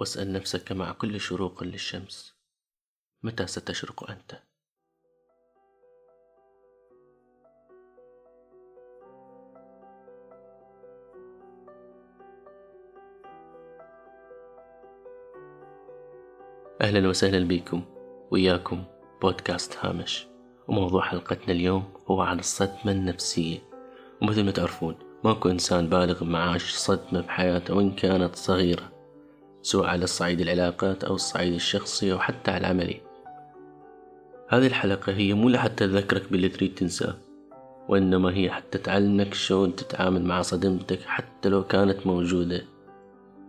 واسأل نفسك مع كل شروق للشمس متى ستشرق أنت؟ أهلا وسهلا بكم وياكم بودكاست هامش. وموضوع حلقتنا اليوم هو عن الصدمة النفسية. ومثل ما تعرفون ماكو إنسان بالغ معاش صدمة بحياته وإن كانت صغيرة. سواء على الصعيد العلاقات أو الصعيد الشخصي أو حتى على العملي هذه الحلقة هي مو لحتى تذكرك باللي تريد تنساه وإنما هي حتى تعلمك شلون تتعامل مع صدمتك حتى لو كانت موجودة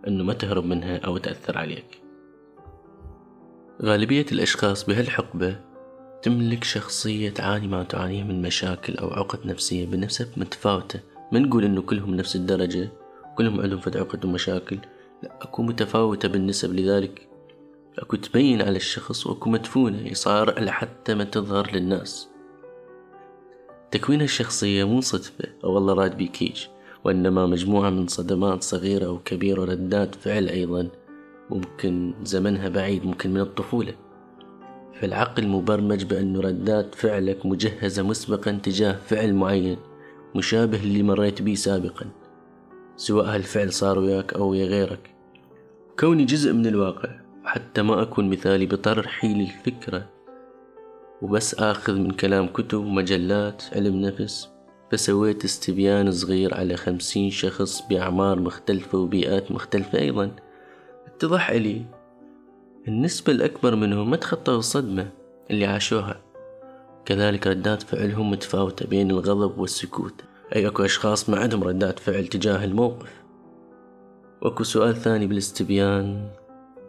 إنه ما تهرب منها أو تأثر عليك. غالبية الأشخاص بهالحقبة تملك شخصية تعاني ما تعانيه من مشاكل أو عقد نفسية بنسب متفاوتة. ما نقول إنه كلهم نفس الدرجة كلهم عندهم فد عقد ومشاكل لا أكو متفاوتة بالنسب لذلك. أكو تبين على الشخص وأكو مدفونة يصارع لحتى ما تظهر للناس. تكوين الشخصية مو صدفة أو والله راد بيكيج وإنما مجموعة من صدمات صغيرة وكبيرة وردات فعل أيضا. ممكن زمنها بعيد ممكن من الطفولة. فالعقل مبرمج بأن ردات فعلك مجهزة مسبقا تجاه فعل معين مشابه للي مريت به سابقا. سواء هالفعل صار وياك أو ويا غيرك. كوني جزء من الواقع حتى ما أكون مثالي بطرحي للفكرة وبس آخذ من كلام كتب ومجلات علم نفس. فسويت استبيان صغير على خمسين شخص بأعمار مختلفة وبيئات مختلفة أيضا. اتضح لي النسبة الأكبر منهم ما تخطوا الصدمة اللي عاشوها. كذلك ردات فعلهم متفاوتة بين الغضب والسكوت. أي أكو أشخاص ما عندهم ردات فعل تجاه الموقف. وأكو سؤال ثاني بالاستبيان.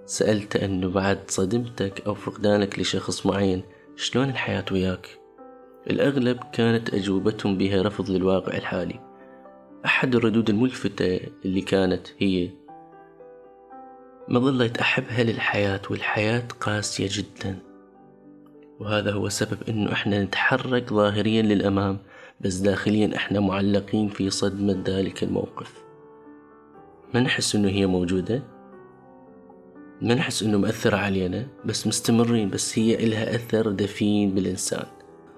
سألت أنه بعد صدمتك أو فقدانك لشخص معين شلون الحياة وياك؟ الأغلب كانت أجوبتهم بها رفض للواقع الحالي. أحد الردود الملفتة اللي كانت هي ما ظليت أحبها للحياة والحياة قاسية جدا. وهذا هو سبب إنه إحنا نتحرك ظاهريا للأمام بس داخليا إحنا معلقين في صدمة ذلك الموقف. ما نحس إنه هي موجودة؟ ما نحس إنه مأثرة علينا؟ بس مستمرين بس هي إلها أثر دفين بالإنسان.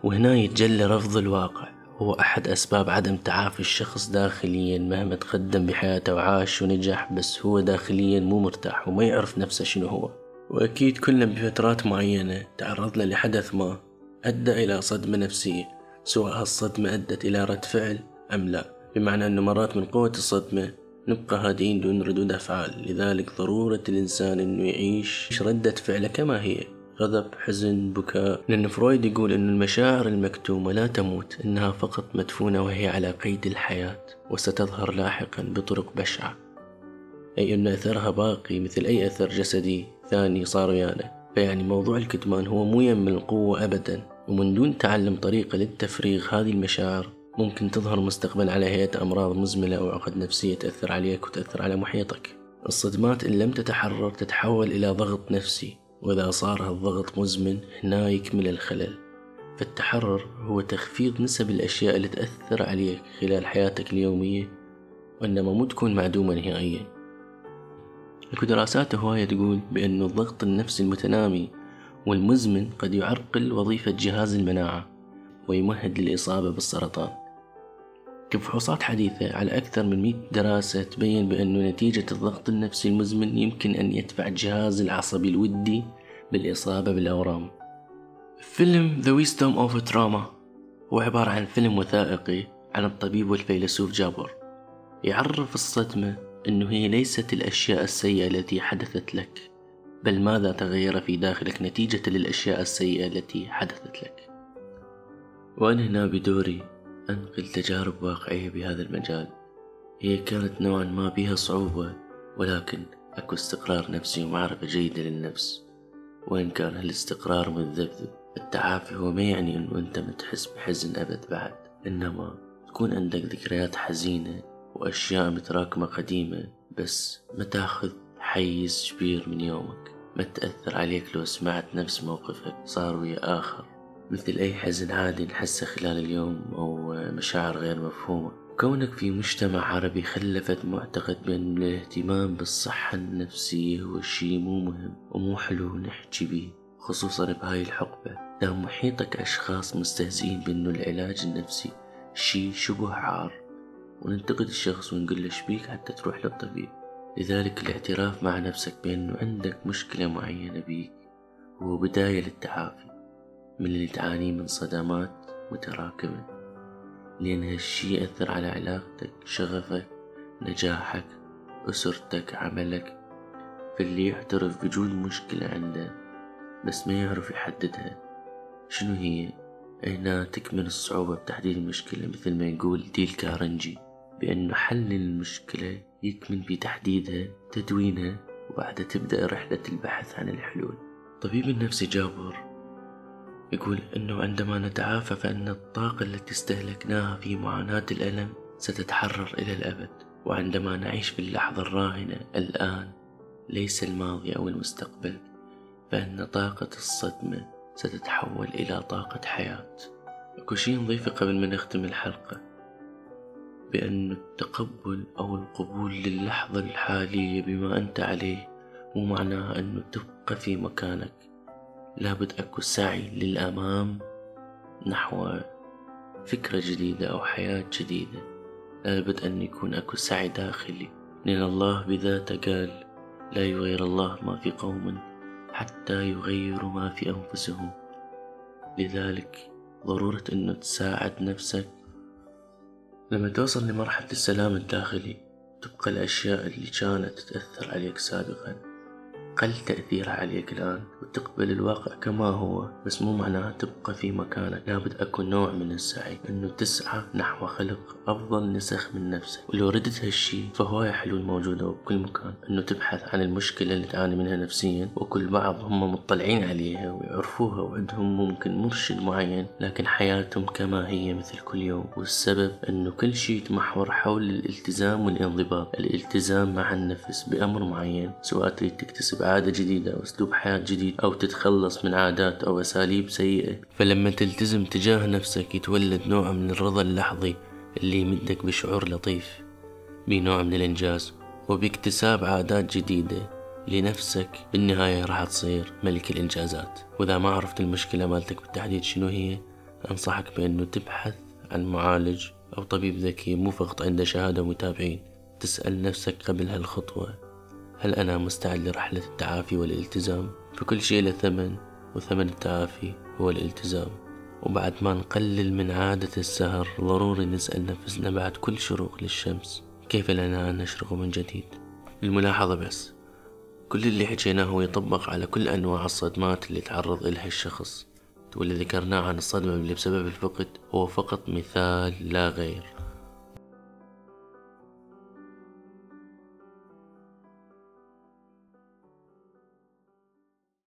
وهنا يتجلى رفض الواقع. هو أحد أسباب عدم تعافي الشخص داخليا مهما تقدم بحياته وعاش ونجح بس هو داخليا مو مرتاح وما يعرف نفسه شنو هو. وأكيد كلنا بفترات معينة تعرضنا لحدث ما أدى إلى صدمة نفسية. سواء هالصدمة أدت إلى رد فعل أم لا؟ بمعنى أنه مرات من قوة الصدمة نبقى هادئين دون ردود أفعال. لذلك ضرورة الإنسان أنه يعيش ردة فعله كما هي. غضب حزن بكاء. لأن فرويد يقول أن المشاعر المكتومة لا تموت إنها فقط مدفونة وهي على قيد الحياة وستظهر لاحقا بطرق بشعة. أي أن أثرها باقي مثل أي أثر جسدي ثاني صار ويانا فيعني موضوع الكتمان هو مو يم القوة أبدا. ومن دون تعلم طريقة للتفريغ هذه المشاعر ممكن تظهر مستقبلا على هيئة أمراض مزمنة أو عقد نفسية تأثر عليك وتأثر على محيطك. الصدمات إن لم تتحرر تتحول إلى ضغط نفسي وإذا صار هالضغط مزمن هنا يكمل الخلل. فالتحرر هو تخفيض نسب الأشياء اللي تأثر عليك خلال حياتك اليومية وإنما مو تكون معدومة نهائيا. اكو دراسات هواية تقول بأن الضغط النفسي المتنامي والمزمن قد يعرقل وظيفة جهاز المناعة ويمهد للإصابة بالسرطان. كفحوصات حديثة على أكثر من 100 دراسة تبين بأنه نتيجة الضغط النفسي المزمن يمكن أن يدفع الجهاز العصبي الودي بالإصابة بالأورام. فيلم The Wisdom of Trauma هو عبارة عن فيلم وثائقي عن الطبيب والفيلسوف جابر. يعرف الصدمة أنه هي ليست الأشياء السيئة التي حدثت لك. بل ماذا تغير في داخلك نتيجة للأشياء السيئة التي حدثت لك؟ وأنا هنا بدوري أنقل تجارب واقعية بهذا المجال. هي كانت نوعا ما بها صعوبة ولكن أكو استقرار نفسي ومعرفة جيدة للنفس. وإن كان هالاستقرار متذبذب التعافي هو ما يعني أنه أنت متحس بحزن أبد بعد. إنما تكون عندك ذكريات حزينة وأشياء متراكمة قديمة بس ما تأخذ حيز كبير من يومك. ما تأثر عليك لو سمعت نفس موقفك؟ صار ويا آخر. مثل أي حزن عادي نحسه خلال اليوم أو مشاعر غير مفهومة. كونك في مجتمع عربي خلفت معتقد بأن الاهتمام بالصحة النفسية هو شي مو مهم ومو حلو نحكي بيه خصوصا بهاي الحقبة. دام محيطك أشخاص مستهزئين بأنه العلاج النفسي شي شبه عار. وننتقد الشخص ونقول له شبيك حتى تروح للطبيب. لذلك الاعتراف مع نفسك بأنه عندك مشكلة معينة بيك هو بداية للتعافي من اللي تعانيه من صدمات متراكمة لأن هالشي يأثر على علاقتك شغفك نجاحك أسرتك عملك فاللي يعترف بوجود مشكلة عنده بس ما يعرف يحددها. شنو هي؟ هنا تكمن الصعوبة بتحديد المشكلة مثل ما يقول ديل كارنجي. بأنه حل المشكلة يكمن في تحديدها تدوينها وبعدها تبدأ رحلة البحث عن الحلول. طبيب النفسي جابر يقول أنه عندما نتعافى فإن الطاقة التي استهلكناها في معاناة الألم ستتحرر إلى الأبد. وعندما نعيش في اللحظة الراهنة الآن ليس الماضي أو المستقبل فإن طاقة الصدمة ستتحول إلى طاقة حياة. أكو شي نضيفه قبل ما نختم الحلقة. بأن التقبل أو القبول للحظة الحالية بما أنت عليه مو معناها أنه تبقى في مكانك. لابد أكو سعي للأمام نحو فكرة جديدة أو حياة جديدة. لابد أن يكون أكو سعي داخلي. لأن الله بذاته قال لا يغير الله ما في قوم حتى يغيروا ما في أنفسهم لذلك ضرورة أنه تساعد نفسك لما توصل لمرحلة السلام الداخلي تبقى الأشياء اللي كانت تأثر عليك سابقا. قل تأثيرها عليك الآن وتقبل الواقع كما هو بس مو معناها تبقى في مكانك. لابد أكون نوع من السعي أنه تسعى نحو خلق أفضل نسخ من نفسك. ولو ردت هالشي فهواية حلول موجودة بكل مكان. أنه تبحث عن المشكلة اللي تعاني منها نفسيا وكل بعض هم مطلعين عليها ويعرفوها وعندهم ممكن مرشد معين. لكن حياتهم كما هي مثل كل يوم. والسبب أنه كل شيء يتمحور حول الالتزام والانضباط. الالتزام مع النفس بأمر معين سواء تريد تكتسب عادة جديدة أو أسلوب حياة جديد أو تتخلص من عادات أو أساليب سيئة. فلما تلتزم تجاه نفسك يتولد نوع من الرضا اللحظي اللي يمدك بشعور لطيف بنوع من الإنجاز وباكتساب عادات جديدة لنفسك بالنهاية راح تصير ملك الإنجازات. وإذا ما عرفت المشكلة مالتك بالتحديد شنو هي أنصحك بأنه تبحث عن معالج أو طبيب ذكي مو فقط عنده شهادة متابعين تسأل نفسك قبل هالخطوة هل أنا مستعد لرحلة التعافي والالتزام؟ فكل شيء له ثمن وثمن التعافي هو الالتزام. وبعد ما نقلل من عادة السهر ضروري نسأل نفسنا بعد كل شروق للشمس كيف لنا أن نشرق من جديد؟ الملاحظة بس كل اللي حكيناه هو يطبق على كل أنواع الصدمات اللي تعرض إلها الشخص واللي ذكرناه عن الصدمة اللي بسبب الفقد هو فقط مثال لا غير.